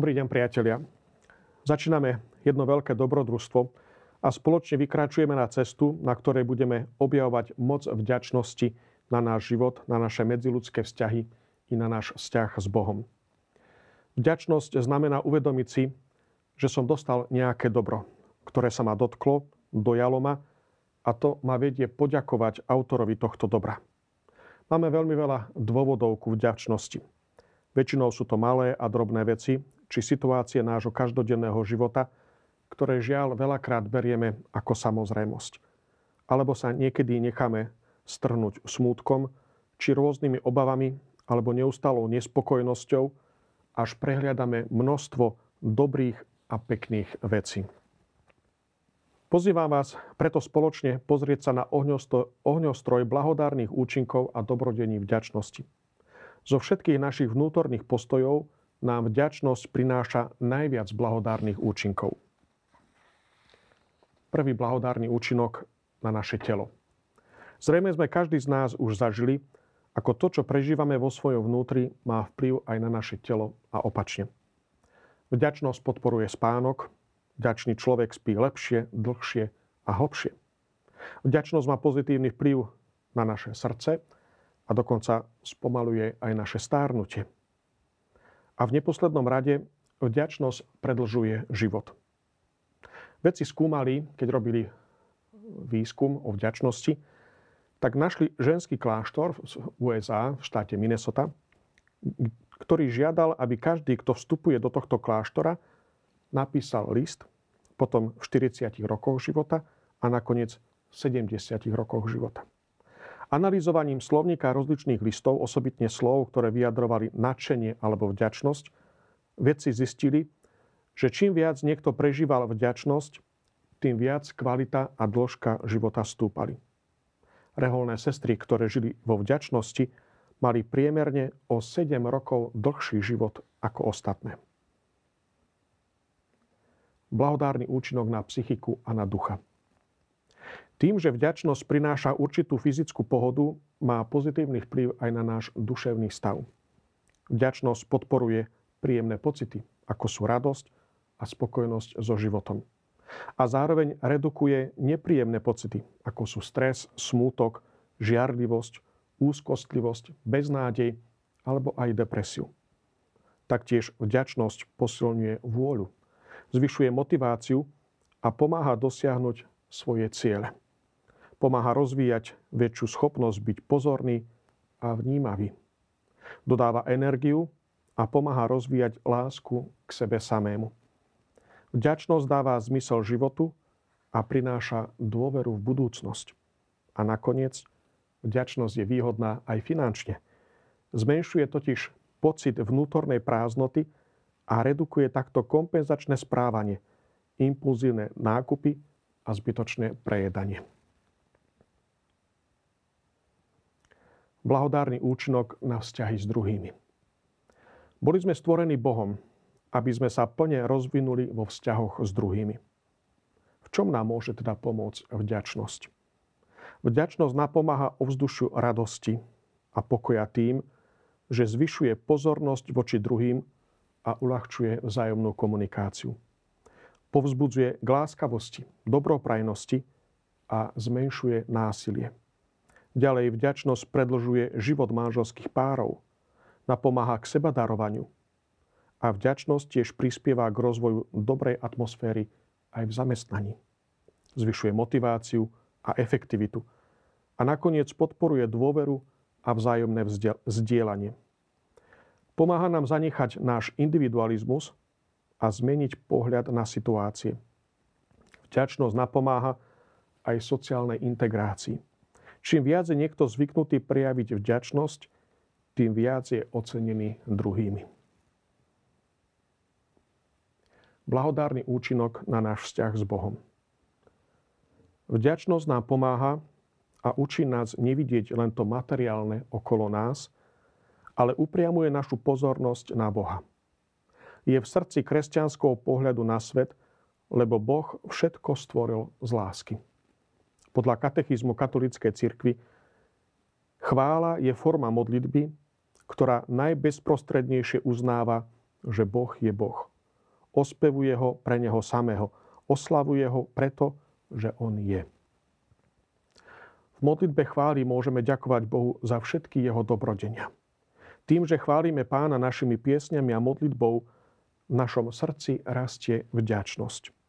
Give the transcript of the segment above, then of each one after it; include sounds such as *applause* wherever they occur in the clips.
Dobrý deň, priatelia. Začíname jedno veľké dobrodružstvo a spoločne vykračujeme na cestu, na ktorej budeme objavovať moc vďačnosti na náš život, na naše medziludské vzťahy i na náš vzťah s Bohom. Vďačnosť znamená uvedomiť si, že som dostal nejaké dobro, ktoré sa ma dotklo, dojalo ma a to ma vedie poďakovať autorovi tohto dobra. Máme veľmi veľa dôvodov ku vďačnosti. Väčšinou sú to malé a drobné veci, či situácie nášho každodenného života, ktoré žiaľ veľakrát berieme ako samozrejmosť. Alebo sa niekedy necháme strhnúť smútkom, či rôznymi obavami, alebo neustalou nespokojnosťou, až prehliadame množstvo dobrých a pekných vecí. Pozývam vás preto spoločne pozrieť sa na ohňostroj blahodárnych účinkov a dobrodení vďačnosti. Zo všetkých našich vnútorných postojov nám vďačnosť prináša najviac blahodárnych účinkov. Prvý blahodárny účinok na naše telo. Zrejme sme každý z nás už zažili, ako to, čo prežívame vo svojom vnútri, má vplyv aj na naše telo a opačne. Vďačnosť podporuje spánok, vďačný človek spí lepšie, dlhšie a hlbšie. Vďačnosť má pozitívny vplyv na naše srdce a dokonca spomaluje aj naše stárnutie. A v neposlednom rade vďačnosť predlžuje život. Vedci skúmali, keď robili výskum o vďačnosti, tak našli ženský kláštor v USA, v štáte Minnesota, ktorý žiadal, aby každý, kto vstupuje do tohto kláštora, napísal list, potom v 40 rokoch života a nakoniec v 70 rokoch života. Analyzovaním slovníka rozličných listov, osobitne slov, ktoré vyjadrovali nadšenie alebo vďačnosť, vedci zistili, že čím viac niekto prežíval vďačnosť, tým viac kvalita a dĺžka života stúpali. Reholné sestry, ktoré žili vo vďačnosti, mali priemerne o 7 rokov dlhší život ako ostatné. Blahodárny účinok na psychiku a na ducha. Tým, že vďačnosť prináša určitú fyzickú pohodu, má pozitívny vplyv aj na náš duševný stav. Vďačnosť podporuje príjemné pocity, ako sú radosť a spokojnosť so životom. A zároveň redukuje nepríjemné pocity, ako sú stres, smútok, žiarlivosť, úzkostlivosť, beznádej alebo aj depresiu. Taktiež vďačnosť posilňuje vôľu, zvyšuje motiváciu a pomáha dosiahnuť svoje ciele. Pomáha rozvíjať väčšiu schopnosť byť pozorný a vnímavý. Dodáva energiu a pomáha rozvíjať lásku k sebe samému. Vďačnosť dáva zmysel životu a prináša dôveru v budúcnosť. A nakoniec Vďačnosť je výhodná aj finančne. Zmenšuje totiž pocit vnútornej prázdnoty a redukuje takto kompenzačné správanie, impulzívne nákupy a zbytočné prejedanie. Blahodárny účinok na vzťahy s druhými. Boli sme stvorení Bohom, aby sme sa plne rozvinuli vo vzťahoch s druhými. V čom nám môže teda pomôcť vďačnosť? Vďačnosť napomáha ovzdušiu radosti a pokoja tým, že zvyšuje pozornosť voči druhým a uľahčuje vzájomnú komunikáciu. Povzbudzuje k láskavosti, dobroprajnosti a zmenšuje násilie. Ďalej vďačnosť predlžuje život manželských párov, napomáha k sebadarovaniu a vďačnosť tiež prispieva k rozvoju dobrej atmosféry aj v zamestnaní. Zvyšuje motiváciu, a efektivitu. A nakoniec podporuje dôveru a vzájomné vzdielanie. Pomáha nám zanechať náš individualizmus a zmeniť pohľad na situácie. Vďačnosť napomáha aj sociálnej integrácii. Čím viac je niekto zvyknutý prejaviť vďačnosť, tým viac je ocenený druhými. Blahodárny účinok na náš vzťah s Bohom. Vďačnosť nám pomáha a učí nás nevidieť len to materiálne okolo nás, ale upriamuje našu pozornosť na Boha. Je v srdci kresťanského pohľadu na svet, lebo Boh všetko stvoril z lásky. Podľa katechizmu katolíckej cirkvi chvála je forma modlitby, ktorá najbezprostrednejšie uznáva, že Boh je Boh. ospevuje ho pre neho samého, oslavuje ho preto, že on je. V modlitbe chvály môžeme ďakovať Bohu za všetky jeho dobrodenia. Tým, že chválime pána našimi piesňami a modlitbou, v našom srdci rastie vďačnosť.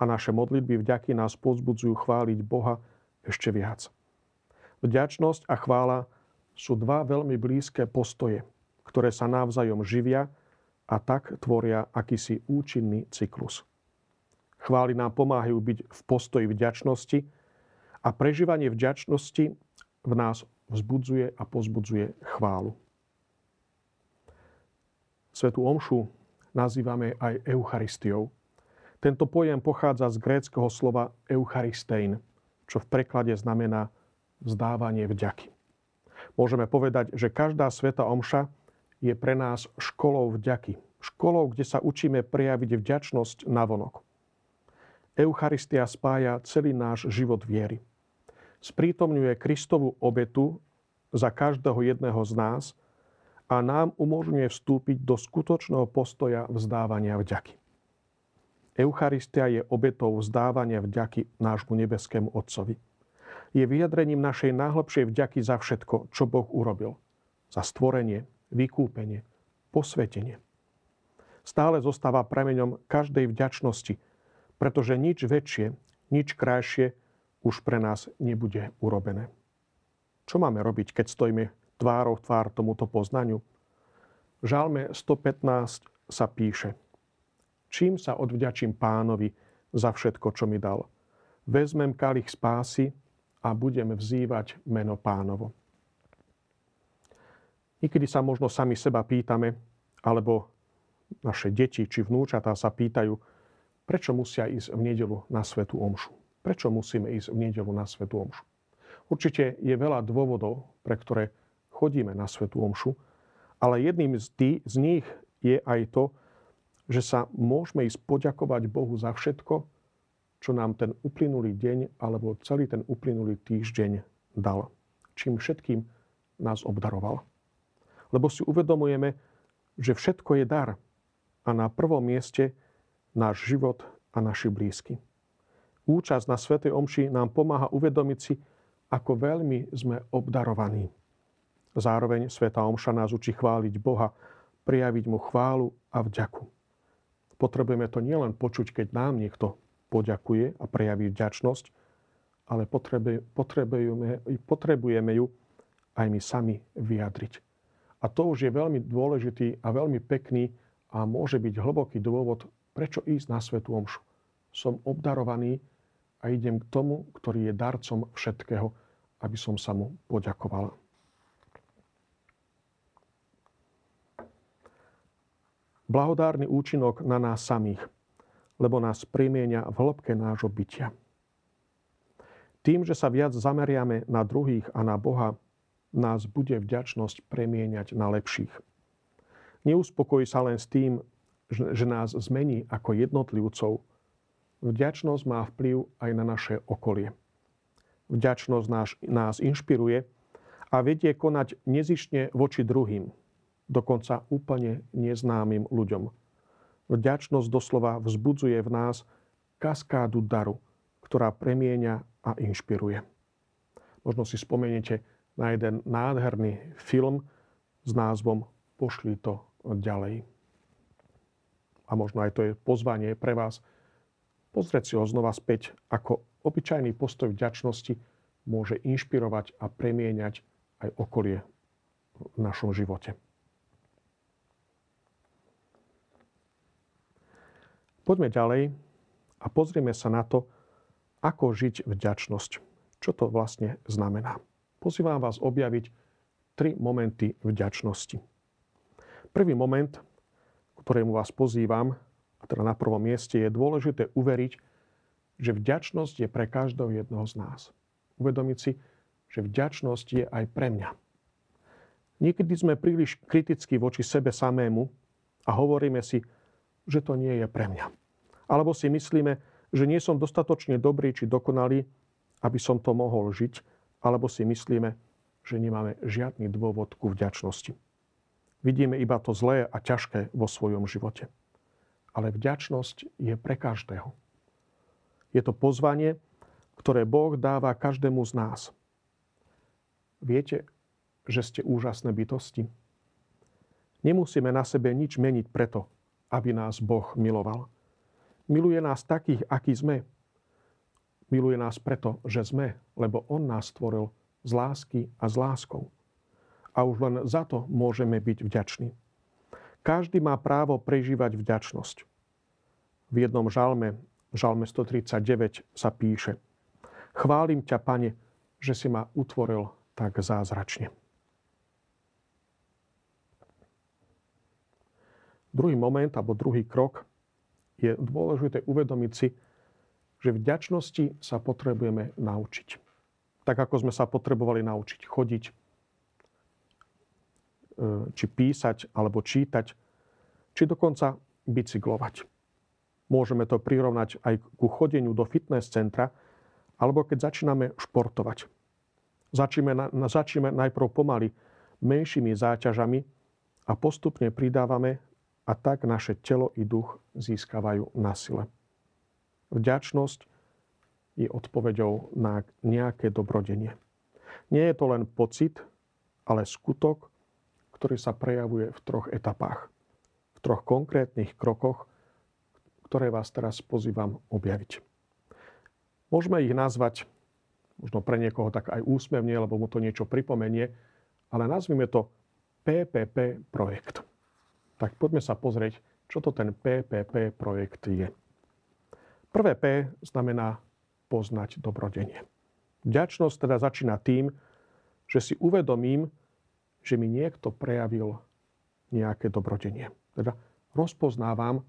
A naše modlitby vďaky nás pozbudzujú chváliť Boha ešte viac. Vďačnosť a chvála sú dva veľmi blízke postoje, ktoré sa navzájom živia a tak tvoria akýsi účinný cyklus. Chvály nám pomáhajú byť v postoji vďačnosti a prežívanie vďačnosti v nás vzbudzuje a pozbudzuje chválu. Svetú omšu nazývame aj Eucharistiou. Tento pojem pochádza z gréckého slova eucharistein, čo v preklade znamená vzdávanie vďaky. Môžeme povedať, že každá sveta omša je pre nás školou vďaky. Školou, kde sa učíme prejaviť vďačnosť na vonok. Eucharistia spája celý náš život viery. Sprítomňuje Kristovu obetu za každého jedného z nás – a nám umožňuje vstúpiť do skutočného postoja vzdávania vďaky. Eucharistia je obetou vzdávania vďaky nášmu nebeskému Otcovi. Je vyjadrením našej najhlbšej vďaky za všetko, čo Boh urobil. Za stvorenie, vykúpenie, posvetenie. Stále zostáva premeňom každej vďačnosti, pretože nič väčšie, nič krajšie už pre nás nebude urobené. Čo máme robiť, keď stojíme tvárou tvár tomuto poznaniu. V žalme 115 sa píše Čím sa odvďačím pánovi za všetko, čo mi dal? Vezmem kalich spásy a budem vzývať meno pánovo. Niekedy sa možno sami seba pýtame, alebo naše deti či vnúčatá sa pýtajú, prečo musia ísť v nedelu na Svetú Omšu. Prečo musíme ísť v nedelu na Svetú Omšu? Určite je veľa dôvodov, pre ktoré chodíme na Svetú Omšu, ale jedným z, tých, z nich je aj to, že sa môžeme ísť poďakovať Bohu za všetko, čo nám ten uplynulý deň alebo celý ten uplynulý týždeň dal. Čím všetkým nás obdaroval. Lebo si uvedomujeme, že všetko je dar a na prvom mieste náš život a naši blízky. Účasť na Svetej Omši nám pomáha uvedomiť si, ako veľmi sme obdarovaní. Zároveň Sveta Omša nás učí chváliť Boha, prijaviť Mu chválu a vďaku. Potrebujeme to nielen počuť, keď nám niekto poďakuje a prejaví vďačnosť, ale potrebujeme, potrebujeme ju aj my sami vyjadriť. A to už je veľmi dôležitý a veľmi pekný a môže byť hlboký dôvod, prečo ísť na Svetú Omšu. Som obdarovaný a idem k tomu, ktorý je darcom všetkého, aby som sa mu poďakovala. Blahodárny účinok na nás samých, lebo nás primienia v hĺbke nášho bytia. Tým, že sa viac zameriame na druhých a na Boha, nás bude vďačnosť premieňať na lepších. Neuspokojí sa len s tým, že nás zmení ako jednotlivcov. Vďačnosť má vplyv aj na naše okolie. Vďačnosť nás, inšpiruje a vedie konať nezišne voči druhým, dokonca úplne neznámym ľuďom. Vďačnosť doslova vzbudzuje v nás kaskádu daru, ktorá premieňa a inšpiruje. Možno si spomeniete na jeden nádherný film s názvom Pošli to ďalej. A možno aj to je pozvanie pre vás pozrieť si ho znova späť, ako obyčajný postoj vďačnosti môže inšpirovať a premieňať aj okolie v našom živote. Poďme ďalej a pozrieme sa na to, ako žiť vďačnosť. Čo to vlastne znamená? Pozývam vás objaviť tri momenty vďačnosti. Prvý moment, ktorému vás pozývam, a teda na prvom mieste, je dôležité uveriť, že vďačnosť je pre každého jedného z nás. Uvedomiť si, že vďačnosť je aj pre mňa. Niekedy sme príliš kritickí voči sebe samému a hovoríme si, že to nie je pre mňa. Alebo si myslíme, že nie som dostatočne dobrý či dokonalý, aby som to mohol žiť, alebo si myslíme, že nemáme žiadny dôvod ku vďačnosti. Vidíme iba to zlé a ťažké vo svojom živote. ale vďačnosť je pre každého. Je to pozvanie, ktoré Boh dáva každému z nás. Viete, že ste úžasné bytosti? Nemusíme na sebe nič meniť preto, aby nás Boh miloval. Miluje nás takých, akí sme. Miluje nás preto, že sme, lebo On nás stvoril z lásky a s láskou. A už len za to môžeme byť vďační. Každý má právo prežívať vďačnosť. V jednom žalme, žalme 139 sa píše Chválim ťa, Pane, že si ma utvoril tak zázračne. Druhý moment alebo druhý krok je dôležité uvedomiť si, že vďačnosti sa potrebujeme naučiť. Tak ako sme sa potrebovali naučiť chodiť, e, či písať, alebo čítať, či dokonca bicyklovať. Môžeme to prirovnať aj ku chodeniu do fitness centra, alebo keď začíname športovať. Začíme, na, začíme najprv pomaly menšími záťažami a postupne pridávame a tak naše telo i duch získavajú na sile. Vďačnosť je odpoveďou na nejaké dobrodenie. Nie je to len pocit, ale skutok, ktorý sa prejavuje v troch etapách. V troch konkrétnych krokoch, ktoré vás teraz pozývam objaviť. Môžeme ich nazvať, možno pre niekoho tak aj úsmevne, lebo mu to niečo pripomenie, ale nazvime to PPP projekt tak poďme sa pozrieť, čo to ten PPP projekt je. Prvé P znamená poznať dobrodenie. Vďačnosť teda začína tým, že si uvedomím, že mi niekto prejavil nejaké dobrodenie. Teda rozpoznávam,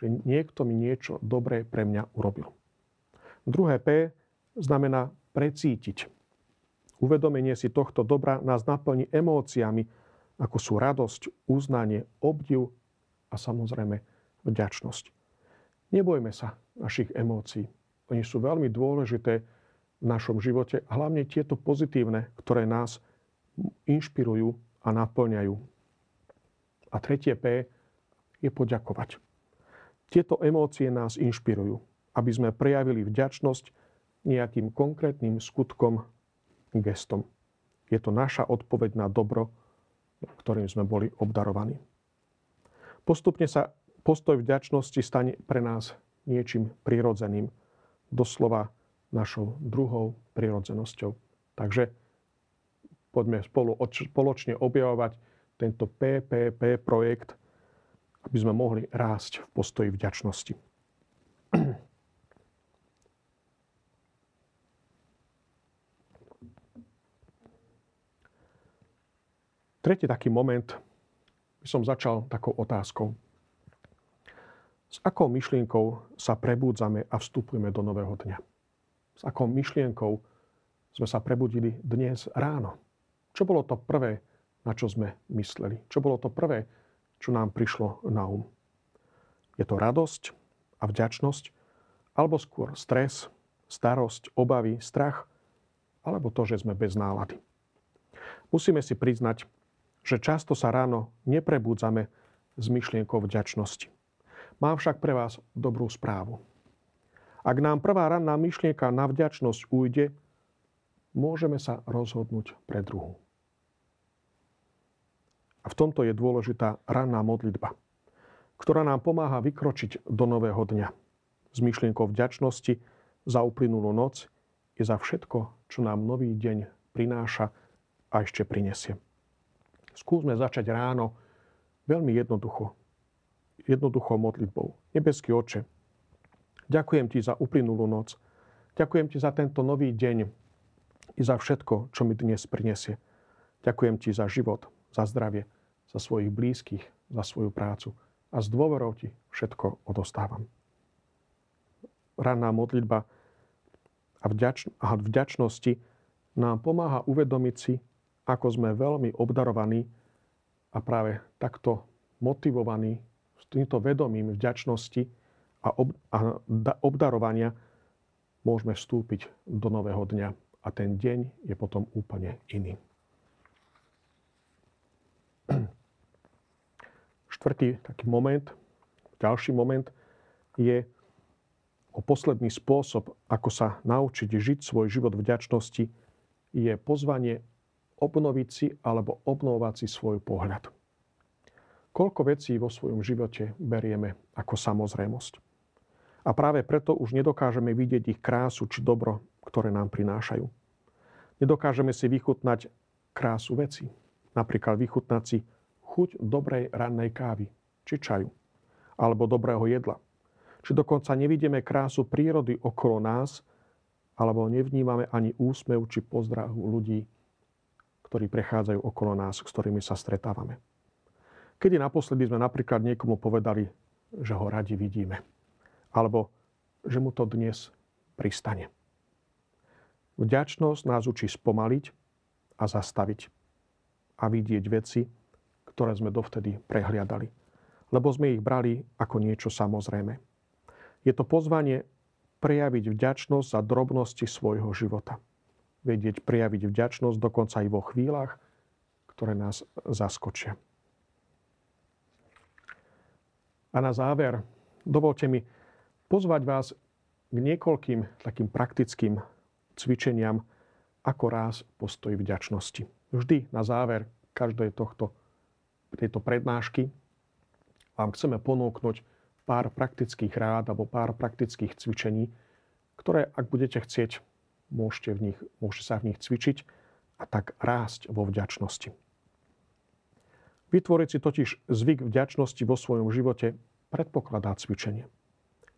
že niekto mi niečo dobré pre mňa urobil. Druhé P znamená precítiť. Uvedomenie si tohto dobra nás naplní emóciami, ako sú radosť, uznanie, obdiv a samozrejme vďačnosť. Nebojme sa našich emócií. Oni sú veľmi dôležité v našom živote, hlavne tieto pozitívne, ktoré nás inšpirujú a naplňajú. A tretie P je poďakovať. Tieto emócie nás inšpirujú, aby sme prejavili vďačnosť nejakým konkrétnym skutkom, gestom. Je to naša odpoveď na dobro, ktorým sme boli obdarovaní. Postupne sa postoj vďačnosti stane pre nás niečím prirodzeným, doslova našou druhou prirodzenosťou. Takže poďme spolu spoločne objavovať tento PPP projekt, aby sme mohli rásť v postoji vďačnosti. Tretí taký moment by som začal takou otázkou. S akou myšlienkou sa prebúdzame a vstupujeme do nového dňa? S akou myšlienkou sme sa prebudili dnes ráno? Čo bolo to prvé, na čo sme mysleli? Čo bolo to prvé, čo nám prišlo na um? Je to radosť a vďačnosť? Alebo skôr stres, starosť, obavy, strach? Alebo to, že sme bez nálady? Musíme si priznať, že často sa ráno neprebúdzame s myšlienkou vďačnosti. Mám však pre vás dobrú správu. Ak nám prvá ranná myšlienka na vďačnosť ujde, môžeme sa rozhodnúť pre druhú. A v tomto je dôležitá ranná modlitba, ktorá nám pomáha vykročiť do nového dňa s myšlienkou vďačnosti za uplynulú noc i za všetko, čo nám nový deň prináša a ešte prinesie. Skúsme začať ráno veľmi jednoducho. Jednoduchou modlitbou. Nebeský oče, ďakujem ti za uplynulú noc. Ďakujem ti za tento nový deň i za všetko, čo mi dnes prinesie. Ďakujem ti za život, za zdravie, za svojich blízkych, za svoju prácu. A s dôverou ti všetko odostávam. Ranná modlitba a, vďač- vďačnosti nám pomáha uvedomiť si, ako sme veľmi obdarovaní a práve takto motivovaní s týmto vedomím vďačnosti a, ob, a obdarovania môžeme vstúpiť do nového dňa. A ten deň je potom úplne iný. *clears throat* Štvrtý taký moment Ďalší moment je o posledný spôsob, ako sa naučiť žiť svoj život vďačnosti, je pozvanie obnoviť si alebo obnovovať si svoj pohľad. Koľko vecí vo svojom živote berieme ako samozrejmosť. A práve preto už nedokážeme vidieť ich krásu či dobro, ktoré nám prinášajú. Nedokážeme si vychutnať krásu veci. Napríklad vychutnať si chuť dobrej rannej kávy či čaju. Alebo dobrého jedla. Či dokonca nevidíme krásu prírody okolo nás, alebo nevnímame ani úsmev či pozdrav ľudí, ktorí prechádzajú okolo nás, s ktorými sa stretávame. Kedy naposledy sme napríklad niekomu povedali, že ho radi vidíme. Alebo že mu to dnes pristane. Vďačnosť nás učí spomaliť a zastaviť a vidieť veci, ktoré sme dovtedy prehliadali. Lebo sme ich brali ako niečo samozrejme. Je to pozvanie prejaviť vďačnosť za drobnosti svojho života. Vedieť prejaviť vďačnosť dokonca aj vo chvíľach, ktoré nás zaskočia. A na záver, dovolte mi pozvať vás k niekoľkým takým praktickým cvičeniam, ako raz postoj vďačnosti. Vždy na záver každej tohto, tejto prednášky vám chceme ponúknuť pár praktických rád alebo pár praktických cvičení, ktoré, ak budete chcieť, môžete, v nich, môžete sa v nich cvičiť a tak rásť vo vďačnosti. Vytvoriť si totiž zvyk vďačnosti vo svojom živote predpokladá cvičenie.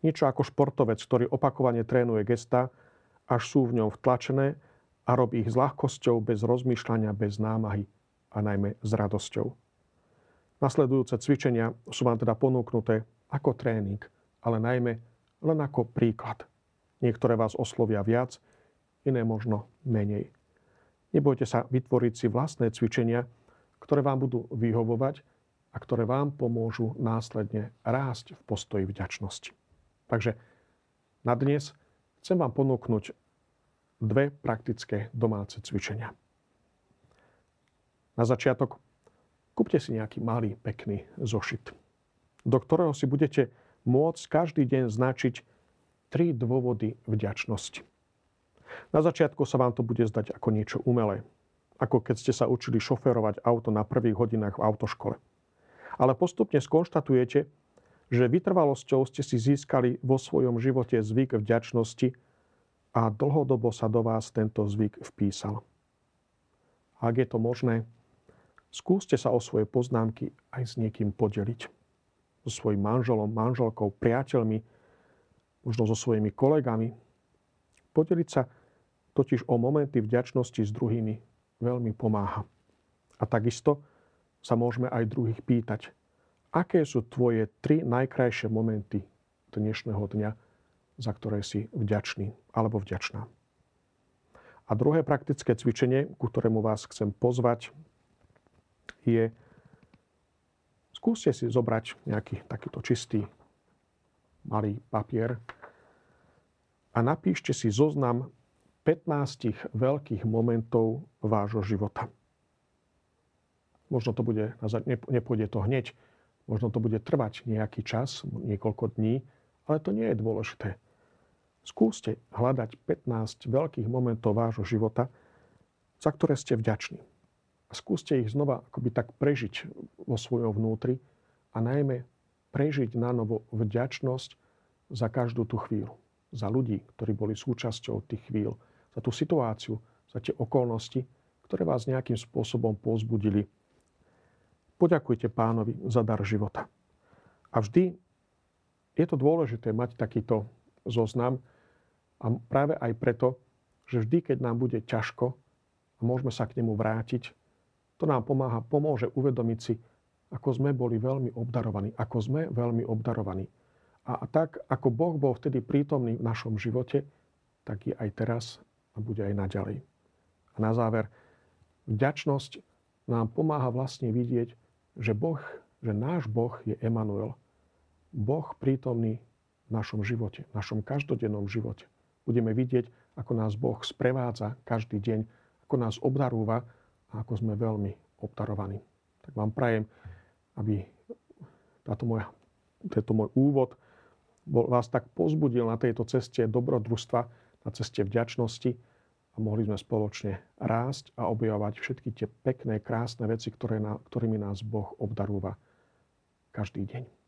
Niečo ako športovec, ktorý opakovane trénuje gesta, až sú v ňom vtlačené a robí ich s ľahkosťou, bez rozmýšľania, bez námahy a najmä s radosťou. Nasledujúce cvičenia sú vám teda ponúknuté ako tréning, ale najmä len ako príklad. Niektoré vás oslovia viac, iné možno menej. Nebojte sa vytvoriť si vlastné cvičenia, ktoré vám budú vyhovovať a ktoré vám pomôžu následne rásť v postoji vďačnosti. Takže na dnes chcem vám ponúknuť dve praktické domáce cvičenia. Na začiatok kúpte si nejaký malý, pekný zošit, do ktorého si budete môcť každý deň značiť tri dôvody vďačnosti. Na začiatku sa vám to bude zdať ako niečo umelé, ako keď ste sa učili šoferovať auto na prvých hodinách v autoškole ale postupne skonštatujete, že vytrvalosťou ste si získali vo svojom živote zvyk vďačnosti a dlhodobo sa do vás tento zvyk vpísal. Ak je to možné, skúste sa o svoje poznámky aj s niekým podeliť. So svojím manželom, manželkou, priateľmi, možno so svojimi kolegami. Podeliť sa totiž o momenty vďačnosti s druhými veľmi pomáha. A takisto sa môžeme aj druhých pýtať, aké sú tvoje tri najkrajšie momenty dnešného dňa, za ktoré si vďačný alebo vďačná. A druhé praktické cvičenie, ku ktorému vás chcem pozvať, je skúste si zobrať nejaký takýto čistý malý papier a napíšte si zoznam 15 veľkých momentov vášho života. Možno to bude, nepôjde to hneď, možno to bude trvať nejaký čas, niekoľko dní, ale to nie je dôležité. Skúste hľadať 15 veľkých momentov vášho života, za ktoré ste vďační. Skúste ich znova akoby tak prežiť vo svojom vnútri a najmä prežiť na novo vďačnosť za každú tú chvíľu. Za ľudí, ktorí boli súčasťou tých chvíľ. Za tú situáciu, za tie okolnosti, ktoré vás nejakým spôsobom pozbudili Poďakujte pánovi za dar života. A vždy je to dôležité mať takýto zoznam a práve aj preto, že vždy, keď nám bude ťažko a môžeme sa k nemu vrátiť, to nám pomáha, pomôže uvedomiť si, ako sme boli veľmi obdarovaní, ako sme veľmi obdarovaní. A tak, ako Boh bol vtedy prítomný v našom živote, tak je aj teraz a bude aj naďalej. A na záver, vďačnosť nám pomáha vlastne vidieť, že Boh, že náš Boh je Emanuel. Boh prítomný v našom živote, v našom každodennom živote. Budeme vidieť, ako nás Boh sprevádza každý deň, ako nás obdarúva a ako sme veľmi obdarovaní. Tak vám prajem, aby táto moja tento môj úvod bol, vás tak pozbudil na tejto ceste dobrodružstva, na ceste vďačnosti a mohli sme spoločne rásť a objavovať všetky tie pekné, krásne veci, ktoré, ktorými nás Boh obdarúva každý deň.